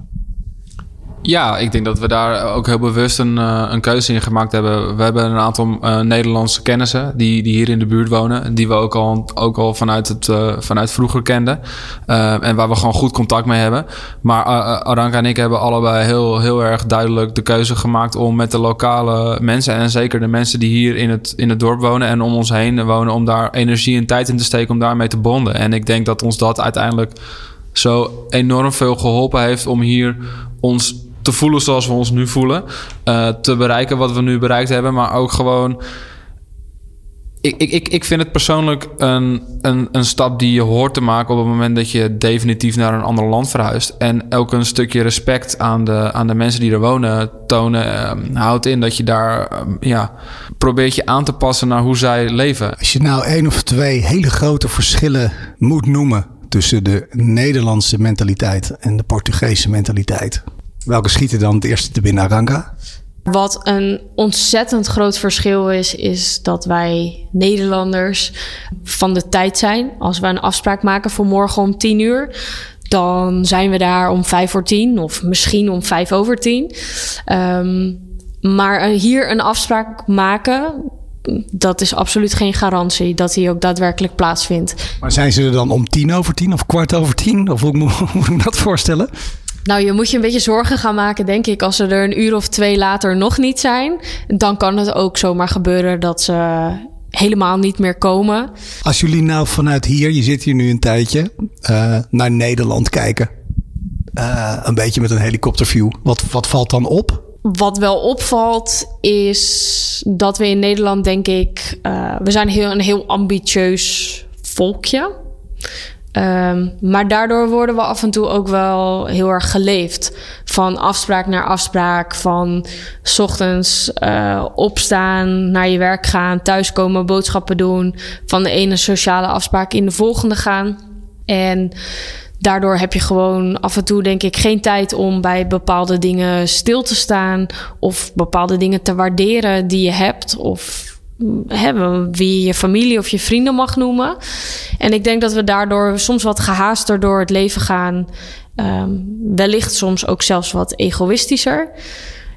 Ja, ik denk dat we daar ook heel bewust een, uh, een keuze in gemaakt hebben. We hebben een aantal uh, Nederlandse kennissen die, die hier in de buurt wonen. Die we ook al, ook al vanuit, het, uh, vanuit vroeger kenden. en waar we gewoon goed contact mee hebben. Maar Aranka en ik hebben allebei heel, heel erg duidelijk de keuze gemaakt om met de lokale mensen. En zeker de mensen die hier in het, in het dorp wonen en om ons heen wonen. Om daar energie en tijd in te steken om daarmee te bonden. En ik denk dat ons dat uiteindelijk zo enorm veel geholpen heeft om hier ons te voelen zoals we ons nu voelen. Uh, te bereiken wat we nu bereikt hebben. Maar ook gewoon. Ik, ik, ik vind het persoonlijk een, een, een stap die je hoort te maken op het moment dat je definitief naar een ander land verhuist. En ook een stukje respect aan de, aan de mensen die er wonen tonen. Uh, houdt in dat je daar uh, ja, probeert je aan te passen naar hoe zij leven. Als je nou één of twee hele grote verschillen moet noemen tussen de Nederlandse mentaliteit en de Portugese mentaliteit. Welke schieten dan het eerste te binnen, Aranga? Wat een ontzettend groot verschil is, is dat wij Nederlanders van de tijd zijn. Als we een afspraak maken voor morgen om tien uur, dan zijn we daar om vijf voor tien of misschien om vijf over tien. Um, maar hier een afspraak maken, dat is absoluut geen garantie dat die ook daadwerkelijk plaatsvindt. Maar zijn ze er dan om tien over tien of kwart over tien? Of hoe moet ik dat voorstellen? Nou, je moet je een beetje zorgen gaan maken, denk ik. Als ze er een uur of twee later nog niet zijn, dan kan het ook zomaar gebeuren dat ze helemaal niet meer komen. Als jullie nou vanuit hier, je zit hier nu een tijdje, uh, naar Nederland kijken. Uh, een beetje met een helikopterview. Wat, wat valt dan op? Wat wel opvalt is dat we in Nederland, denk ik, uh, we zijn heel, een heel ambitieus volkje. Um, maar daardoor worden we af en toe ook wel heel erg geleefd. Van afspraak naar afspraak. Van s ochtends uh, opstaan, naar je werk gaan, thuiskomen, boodschappen doen. Van de ene sociale afspraak in de volgende gaan. En daardoor heb je gewoon af en toe, denk ik, geen tijd om bij bepaalde dingen stil te staan. Of bepaalde dingen te waarderen die je hebt. Of hebben wie je familie of je vrienden mag noemen. En ik denk dat we daardoor soms wat gehaaster door het leven gaan. Ehm, wellicht soms ook zelfs wat egoïstischer.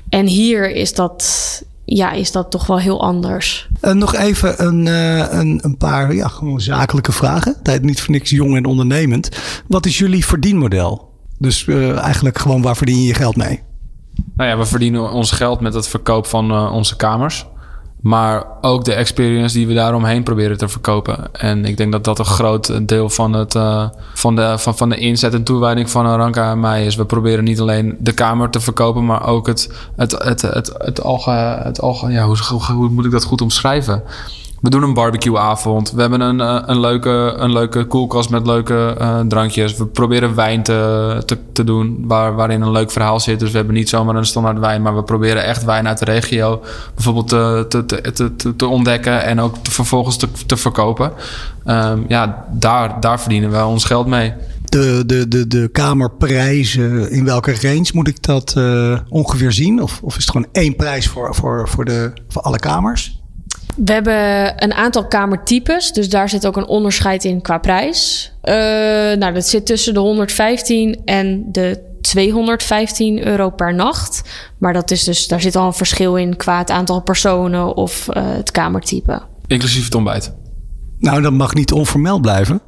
En hier is dat, ja, is dat toch wel heel anders. Uh, nog even een, uh, een, een, paar ja, gewoon zakelijke vragen. Tijd niet voor niks jong en ondernemend. Wat is jullie verdienmodel? Dus uh, eigenlijk gewoon waar verdien je je geld mee? Nou ja, we verdienen ons geld met het verkoop van onze kamers. Maar ook de experience die we daaromheen proberen te verkopen. En ik denk dat dat een groot deel van, het, uh, van, de, van, van de inzet en toewijding van Aranka en mij is. We proberen niet alleen de kamer te verkopen, maar ook het, het, het, het, het, alge, het ja, hoe, hoe moet ik dat goed omschrijven? We doen een barbecueavond. We hebben een, eh, een, leuke, een leuke koelkast met leuke uh, drankjes. We proberen wijn te, te, te, doen waar, waarin een leuk verhaal zit. Dus we hebben niet zomaar een standaard wijn, maar we proberen echt wijn uit de regio bijvoorbeeld te, te, te, te, te ontdekken en ook vervolgens te, te verkopen. Um, ja, daar, daar verdienen we ons geld mee. De, de, de, de kamerprijzen, in welke range moet ik dat uh, ongeveer zien? Of, of is het gewoon één prijs voor, voor, voor, de, voor alle kamers? We hebben een aantal kamertypes, dus daar zit ook een onderscheid in qua prijs. Uh, nou, dat zit tussen de 115 en de 215 euro per nacht. Maar dat is dus, daar zit al een verschil in qua het aantal personen of uh, het kamertype. Inclusief het ontbijt. Nou, dat mag niet onvermeld blijven.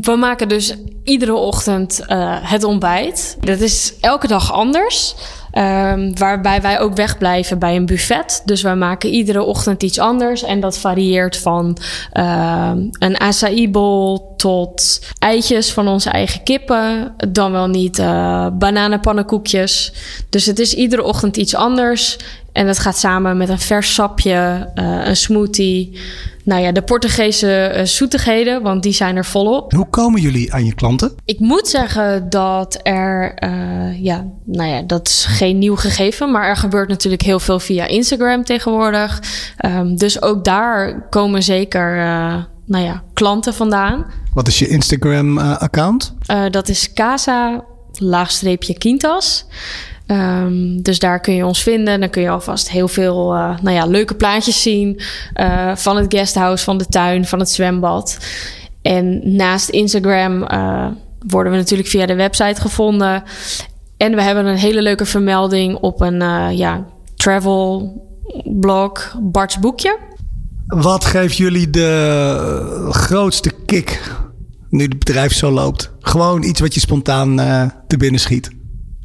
We maken dus iedere ochtend uh, het ontbijt. Dat is elke dag anders. Um, waarbij wij ook wegblijven bij een buffet. Dus wij maken iedere ochtend iets anders. En dat varieert van uh, een acai bowl tot eitjes van onze eigen kippen. Dan wel niet uh, bananenpannenkoekjes. Dus het is iedere ochtend iets anders. En dat gaat samen met een vers sapje, uh, een smoothie. Nou ja, de Portugese uh, zoetigheden, want die zijn er volop. Hoe komen jullie aan je klanten? Ik moet zeggen dat er, uh, ja, nou ja, dat is geen nieuw gegeven, maar er gebeurt natuurlijk heel veel via Instagram tegenwoordig. Um, dus ook daar komen zeker, nou ja, klanten vandaan. Wat is je Instagram-account? dat is Casa laagstreepje Quintas. Um, dus daar kun je ons vinden. Dan kun je alvast heel veel uh, nou ja, leuke plaatjes zien uh, van het guesthouse, van de tuin, van het zwembad. En naast Instagram uh, worden we natuurlijk via de website gevonden. En we hebben een hele leuke vermelding op een ja, travel blog, Bart's Boekje. Wat geeft jullie de grootste kick nu het bedrijf zo loopt? Gewoon iets wat je spontaan te binnen schiet.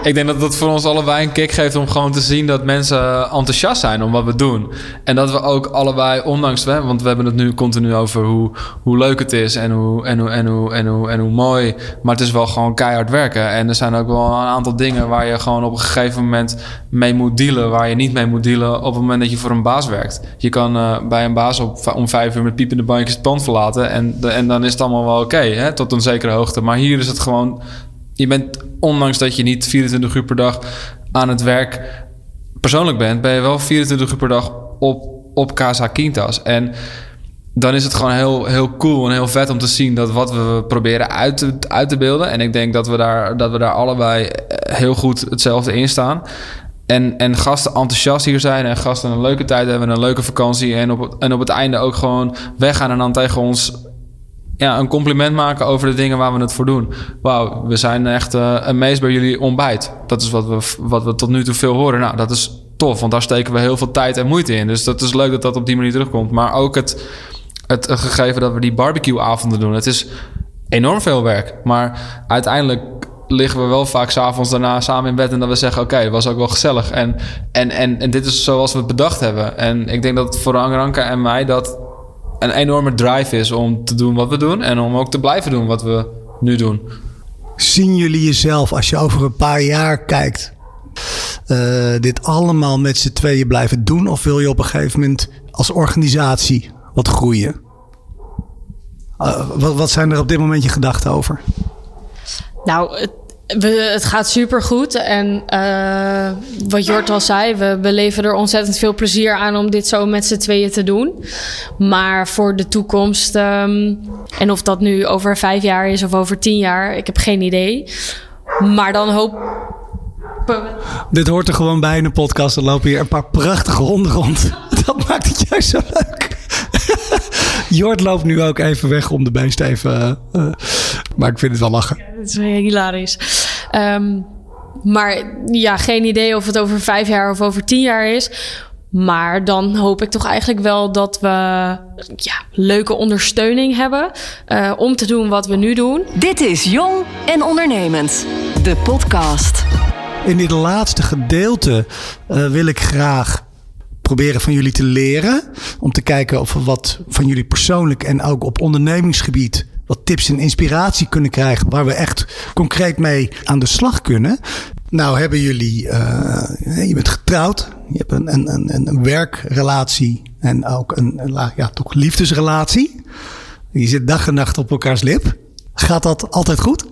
Ik denk dat dat voor ons allebei een kick geeft om gewoon te zien dat mensen enthousiast zijn om wat we doen. En dat we ook allebei, ondanks, we, want we hebben het nu continu over hoe, hoe leuk het is en hoe, en, hoe, en, hoe, en, hoe, en hoe mooi. Maar het is wel gewoon keihard werken. En er zijn ook wel een aantal dingen waar je gewoon op een gegeven moment mee moet dealen. Waar je niet mee moet dealen op het moment dat je voor een baas werkt. Je kan uh, bij een baas op, om vijf uur met piepende bandjes het pand verlaten. En, en dan is het allemaal wel oké, okay, tot een zekere hoogte. Maar hier is het gewoon je bent, ondanks dat je niet 24 uur per dag aan het werk persoonlijk bent, ben je wel 24 uur per dag op, op Casa Quintas. En dan is het gewoon heel, heel cool en heel vet om te zien dat wat we proberen uit te, uit te beelden. En ik denk dat we daar, dat we daar allebei heel goed hetzelfde in staan. En, en gasten enthousiast hier zijn en gasten een leuke tijd hebben, een leuke vakantie. En op, en op het einde ook gewoon weggaan en dan tegen ons ja, een compliment maken over de dingen waar we het voor doen. Wauw, we zijn echt uh, een meest bij jullie ontbijt. Dat is wat we, wat we tot nu toe veel horen. Nou, dat is tof, want daar steken we heel veel tijd en moeite in. Dus dat is leuk dat dat op die manier terugkomt. Maar ook het, het, gegeven dat we die barbecue-avonden doen. Het is enorm veel werk. Maar uiteindelijk liggen we wel vaak s'avonds daarna samen in bed en dat we zeggen: Oké, het was ook wel gezellig. En, en, en, en dit is zoals we het bedacht hebben. En ik denk dat voor Angranka en mij dat een enorme drive is om te doen wat we doen en om ook te blijven doen wat we nu doen. Zien jullie jezelf als je over een paar jaar kijkt, uh, dit allemaal met z'n tweeën blijven doen? Of wil je op een gegeven moment als organisatie wat groeien? Uh, wat, wat zijn er op dit moment je gedachten over? Nou, het we, het gaat super goed. En uh, wat Jort al zei, we beleven er ontzettend veel plezier aan om dit zo met z'n tweeën te doen. Maar voor de toekomst, um, en of dat nu over vijf jaar is of over tien jaar, ik heb geen idee. Maar dan hoop. Dit hoort er gewoon bij in een podcast. Er lopen hier een paar prachtige honden rond. Dat maakt het juist zo leuk. Jord loopt nu ook even weg om de beest even... eh, maar ik vind het wel lachen. Dat is hilarisch. Ehm, maar ja, geen idee of het over vijf jaar of over tien jaar is. Maar dan hoop ik toch eigenlijk wel dat we ja, leuke ondersteuning hebben eh, om te doen wat we nu doen. Dit is Jong en Ondernemend, de podcast. In dit laatste gedeelte eh, wil ik graag proberen van jullie te leren. Om te kijken of we wat van jullie persoonlijk en ook op ondernemingsgebied wat tips en inspiratie kunnen krijgen. Waar we echt concreet mee aan de slag kunnen. Nou hebben jullie, eh, je bent getrouwd. Je hebt een, een, een, een werkrelatie en ook een, een ja, toch liefdesrelatie. Je zit dag en nacht op elkaars lip. Gaat dat altijd goed?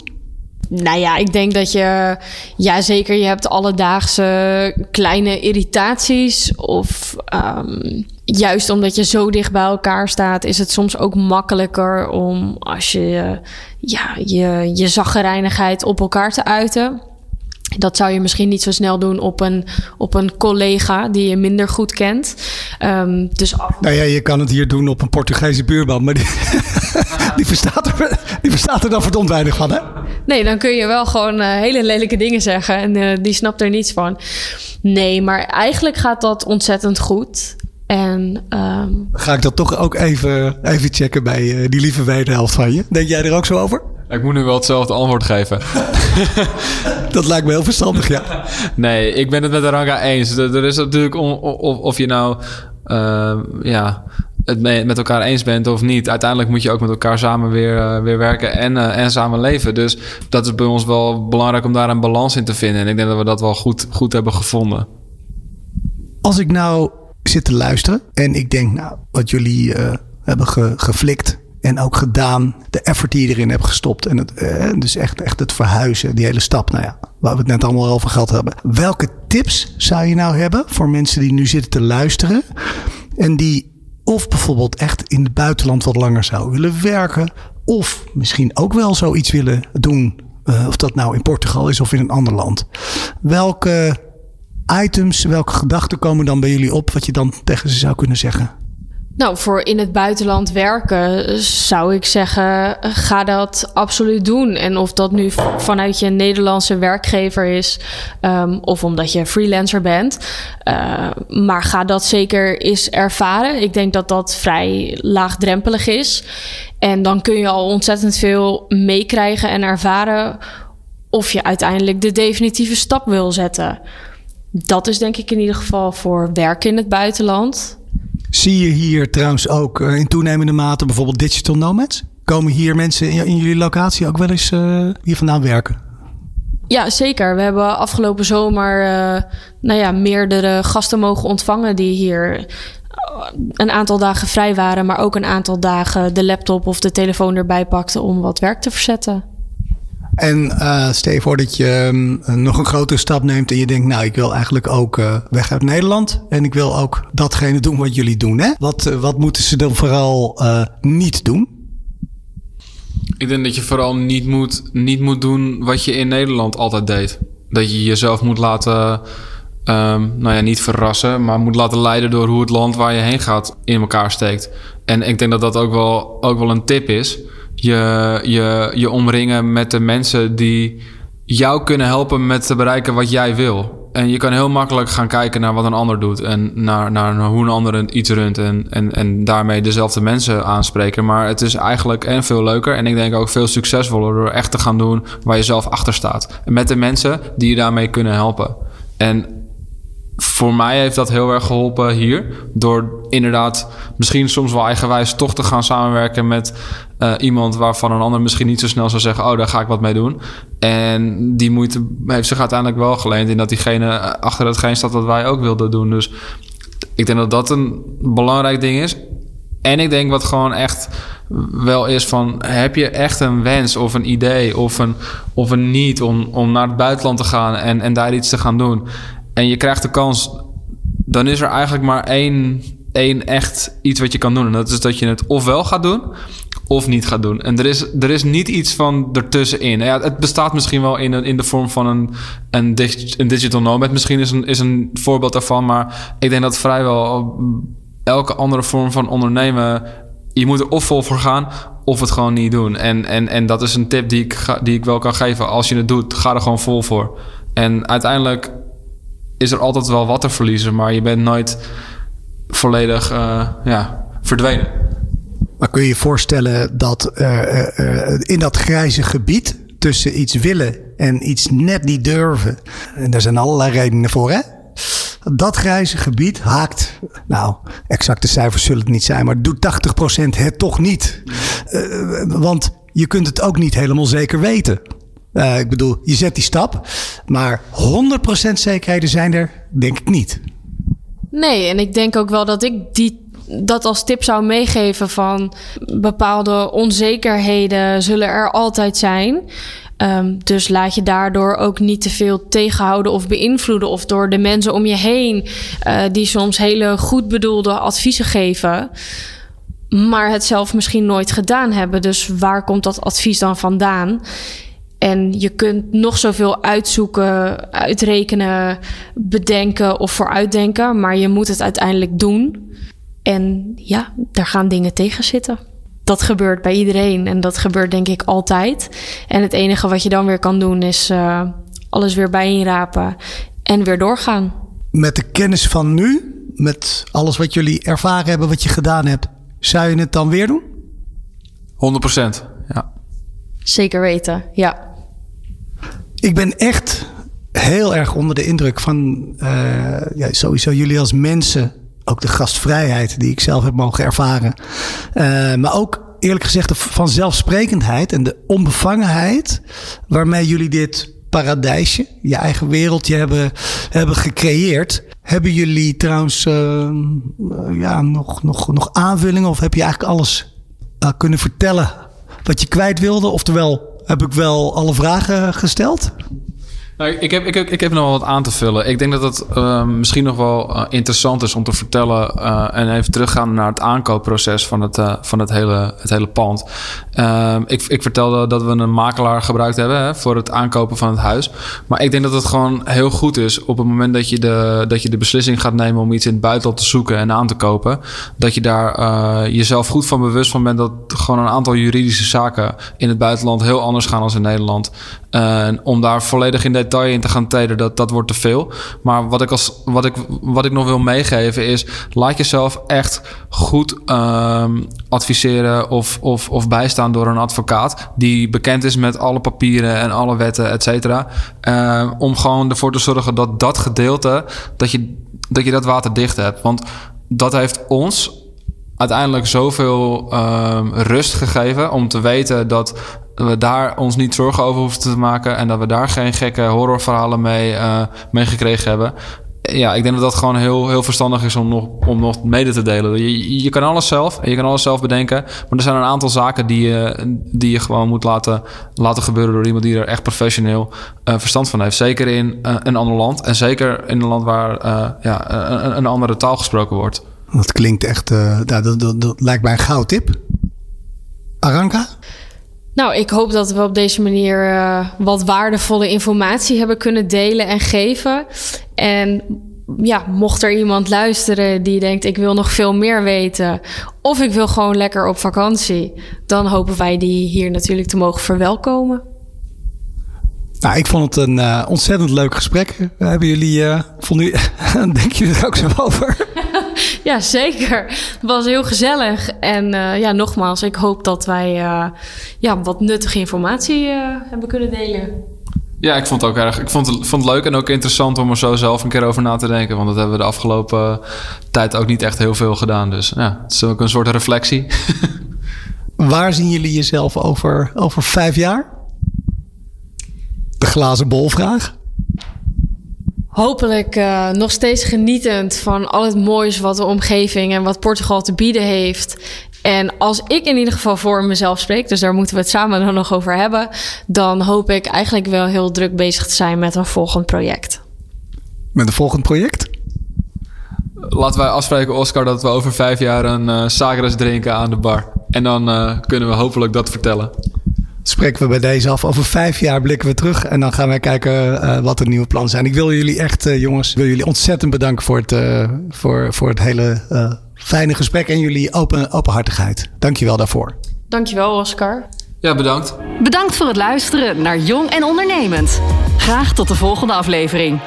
Nou ja, ik denk dat je, ja zeker, je hebt alledaagse kleine irritaties. Of ehm, juist omdat je zo dicht bij elkaar staat, is het soms ook makkelijker om als je ja, je, je zaggerijnigheid op elkaar te uiten. Dat zou je misschien niet zo snel doen op een, op een collega die je minder goed kent. Ehm, dus Nou ja, je kan het hier doen op een Portugese buurman, maar die, die, verstaat, er, die verstaat er dan verdomd weinig van, hè? Nee, dan kun je wel gewoon eh, hele lelijke dingen zeggen en eh, die snapt er niets van. Nee, maar eigenlijk gaat dat ontzettend goed. En ehm, Ga ik dat toch ook even, even checken bij eh, die lieve wederhelft van je? Denk jij er ook zo over? Ik moet nu wel hetzelfde antwoord geven. Dat lijkt me heel verstandig, ja. Nee, ik ben het met Aranga eens. Er is natuurlijk of, of je nou eh, ja, het me- met elkaar eens bent of niet. Uiteindelijk moet je ook met elkaar samen weer, eh, weer werken en, eh, en samen leven. Dus dat is bij ons wel belangrijk om daar een balans in te vinden. En ik denk dat we dat wel goed, goed hebben gevonden. Als ik nou zit te luisteren en ik denk, nou, wat jullie hebben ge- geflikt en ook gedaan, de effort die je erin hebt gestopt. En het, eh, dus echt, echt het verhuizen, die hele stap, nou ja, waar we het net allemaal over gehad hebben. Welke tips zou je nou hebben voor mensen die nu zitten te luisteren en die of bijvoorbeeld echt in het buitenland wat langer zouden willen werken, of misschien ook wel zoiets willen doen, eh, of dat nou in Portugal is of in een ander land. Welke items, welke gedachten komen dan bij jullie op wat je dan tegen ze zou kunnen zeggen? Nou, voor in het buitenland werken zou ik zeggen, ga dat absoluut doen. En of dat nu vanuit je Nederlandse werkgever is ehm, of omdat je freelancer bent. eh, maar ga dat zeker eens ervaren. Ik denk dat dat vrij laagdrempelig is. En dan kun je al ontzettend veel meekrijgen en ervaren of je uiteindelijk de definitieve stap wil zetten. Dat is denk ik in ieder geval voor werken in het buitenland. Zie je hier trouwens ook eh, in toenemende mate bijvoorbeeld digital nomads? Komen hier mensen in, jullie locatie ook wel eens eh, hier vandaan werken? Ja, zeker. We hebben afgelopen zomer eh, nou ja, meerdere gasten mogen ontvangen die hier een aantal dagen vrij waren, maar ook een aantal dagen de laptop of de telefoon erbij pakten om wat werk te verzetten. En eh stel voor dat je mm, nog een grotere stap neemt en je denkt, nou, ik wil eigenlijk ook eh, weg uit Nederland. En ik wil ook datgene doen wat jullie doen. Hè? Wat, eh, wat moeten ze dan vooral eh, niet doen? Ik denk dat je vooral niet moet, niet moet doen wat je in Nederland altijd deed. Dat je jezelf moet laten, ehm, nou ja, niet verrassen, maar moet laten leiden door hoe het land waar je heen gaat in elkaar steekt. En ik denk dat dat ook wel, ook wel een tip is. Je, je, je omringen met de mensen die jou kunnen helpen met te bereiken wat jij wil. En je kan heel makkelijk gaan kijken naar wat een ander doet en naar, naar, hoe een ander iets runt en, en, en daarmee dezelfde mensen aanspreken. Maar het is eigenlijk en veel leuker en ik denk ook veel succesvoller door echt te gaan doen waar je zelf achter staat. Met de mensen die je daarmee kunnen helpen. En voor mij heeft dat heel erg geholpen hier. Door inderdaad misschien soms wel eigenwijs toch te gaan samenwerken met eh, iemand waarvan een ander misschien niet zo snel zou zeggen: Oh, daar ga ik wat mee doen. En die moeite heeft zich uiteindelijk wel geleend in dat diegene eh, achter hetgeen staat wat wij ook wilden doen. Dus ik denk dat dat een belangrijk ding is. En ik denk wat gewoon echt wel is van... heb je echt een wens of een idee of een, of een niet... om, om naar het buitenland te gaan en, en daar iets te gaan doen... en je krijgt de kans... dan is er eigenlijk maar één, één echt iets wat je kan doen. En dat is dat je het ofwel gaat doen of niet gaat doen. En er is, er is niet iets van ertussenin. Ja, het bestaat misschien wel in, een- in de vorm van een, een, dig- een digital nomad. Misschien is een, is een voorbeeld daarvan. Maar ik denk dat vrijwel elke andere vorm van ondernemen je moet er of vol voor gaan of het gewoon niet doen. En, en, en dat is een tip die ik, die ik wel kan geven. Als je het doet, ga er gewoon vol voor. En uiteindelijk is er altijd wel wat te verliezen, maar je bent nooit volledig uh, ja, verdwenen. Maar kun je je voorstellen dat uh, uh, in dat grijze gebied tussen iets willen en iets net niet durven, en daar zijn allerlei redenen voor, hè? Dat grijze gebied haakt, nou, exacte cijfers zullen het niet zijn, maar doet 80% het toch niet. Want je kunt het ook niet helemaal zeker weten. Uh, ik bedoel, je zet die stap, maar 100% zekerheden zijn er, denk ik niet. Nee, en ik denk ook wel dat ik die dat als tip zou meegeven van bepaalde onzekerheden zullen er altijd zijn. Um, dus laat je daardoor ook niet te veel tegenhouden of beïnvloeden. Of door de mensen om je heen, uh, die soms hele goed bedoelde adviezen geven. Maar het zelf misschien nooit gedaan hebben. Dus waar komt dat advies dan vandaan? En je kunt nog zoveel uitzoeken, uitrekenen, bedenken of vooruitdenken. Maar je moet het uiteindelijk doen. En ja, daar gaan dingen tegen zitten dat gebeurt bij iedereen en dat gebeurt denk ik altijd. En het enige wat je dan weer kan doen is uh, alles weer bijeenrapen en weer doorgaan. Met de kennis van nu, met alles wat jullie ervaren hebben, wat je gedaan hebt, zou je het dan weer doen? 100% ja. Zeker weten, ja. Ik ben echt heel erg onder de indruk van uh, ja, sowieso jullie als mensen ook de gastvrijheid die ik zelf heb mogen ervaren. Uh, maar ook eerlijk gezegd de vanzelfsprekendheid en de onbevangenheid waarmee jullie dit paradijsje, je eigen wereldje hebben, hebben gecreëerd. Hebben jullie trouwens uh, ja, nog, nog, nog aanvullingen of heb je eigenlijk alles kunnen vertellen wat je kwijt wilde? Oftewel, heb ik wel alle vragen gesteld? Nou, ik, heb, ik, heb, ik heb nog wel wat aan te vullen. Ik denk dat het uh, misschien nog wel uh, interessant is om te vertellen uh, en even teruggaan naar het aankoopproces van het, van het, hele, het hele pand. Ehm, ik, ik vertelde dat we een makelaar gebruikt hebben hè, voor het aankopen van het huis. Maar ik denk dat het gewoon heel goed is op het moment dat je de, dat je de beslissing gaat nemen om iets in het buitenland te zoeken en aan te kopen. Dat je daar jezelf goed van bewust van bent dat gewoon een aantal juridische zaken in het buitenland heel anders gaan dan in Nederland. Om daar volledig in detail in te gaan treden, dat, dat wordt te veel. Maar wat ik, als, wat, ik, wat ik nog wil meegeven is... laat jezelf echt goed um, adviseren of, of, of bijstaan door een advocaat... die bekend is met alle papieren en alle wetten, et cetera. Uh, om gewoon ervoor te zorgen dat dat gedeelte... dat je dat, je dat waterdicht hebt. Want dat heeft ons uiteindelijk zoveel um, rust gegeven om te weten dat we daar ons niet zorgen over hoeven te maken en dat we daar geen gekke horrorverhalen mee, uh, mee gekregen hebben. Ja, ik denk dat dat gewoon heel, heel verstandig is om nog, om nog mede te delen. Je, je kan alles zelf en je kan alles zelf bedenken. Maar er zijn een aantal zaken die je, die je gewoon moet laten, laten gebeuren door iemand die er echt professioneel uh, verstand van heeft. Zeker in uh, een ander land en zeker in een land waar ja, een andere taal gesproken wordt. Dat klinkt echt, uh, dat, dat, dat, lijkt mij een goudtip. Aranka? Nou, ik hoop dat we op deze manier uh, wat waardevolle informatie hebben kunnen delen en geven. En ja, mocht er iemand luisteren die denkt: ik wil nog veel meer weten, of ik wil gewoon lekker op vakantie, dan hopen wij die hier natuurlijk te mogen verwelkomen. Nou, ik vond het een uh, ontzettend leuk gesprek. Hebben jullie, uh, vond u, denk je er ook zo over? ja, zeker. Het was heel gezellig. En uh, ja, nogmaals, ik hoop dat wij ja, wat nuttige informatie hebben kunnen delen. Ja, ik vond het ook erg. Ik vond het, vond het leuk en ook interessant om er zo zelf een keer over na te denken. Want dat hebben we de afgelopen tijd ook niet echt heel veel gedaan. Dus ja, het is ook een soort reflectie. Waar zien jullie jezelf over, over vijf jaar? De glazen bolvraag? Hopelijk uh, nog steeds genietend van al het moois wat de omgeving en wat Portugal te bieden heeft. En als ik in ieder geval voor mezelf spreek, dus daar moeten we het samen dan nog over hebben, dan hoop ik eigenlijk wel heel druk bezig te zijn met een volgend project. Met een volgend project? Laten wij afspreken, Oscar, dat we over vijf jaar een uh, Sagres drinken aan de bar. En dan uh, kunnen we hopelijk dat vertellen spreken we bij deze af. Over vijf jaar blikken we terug en dan gaan wij kijken eh, wat de nieuwe plannen zijn. Ik wil jullie echt, eh, jongens, wil jullie ontzettend bedanken voor het, eh, voor, voor het hele fijne gesprek en jullie open, openhartigheid. Dankjewel daarvoor. Dankjewel, Oscar. Ja, bedankt. Bedankt voor het luisteren naar Jong en Ondernemend. Graag tot de volgende aflevering.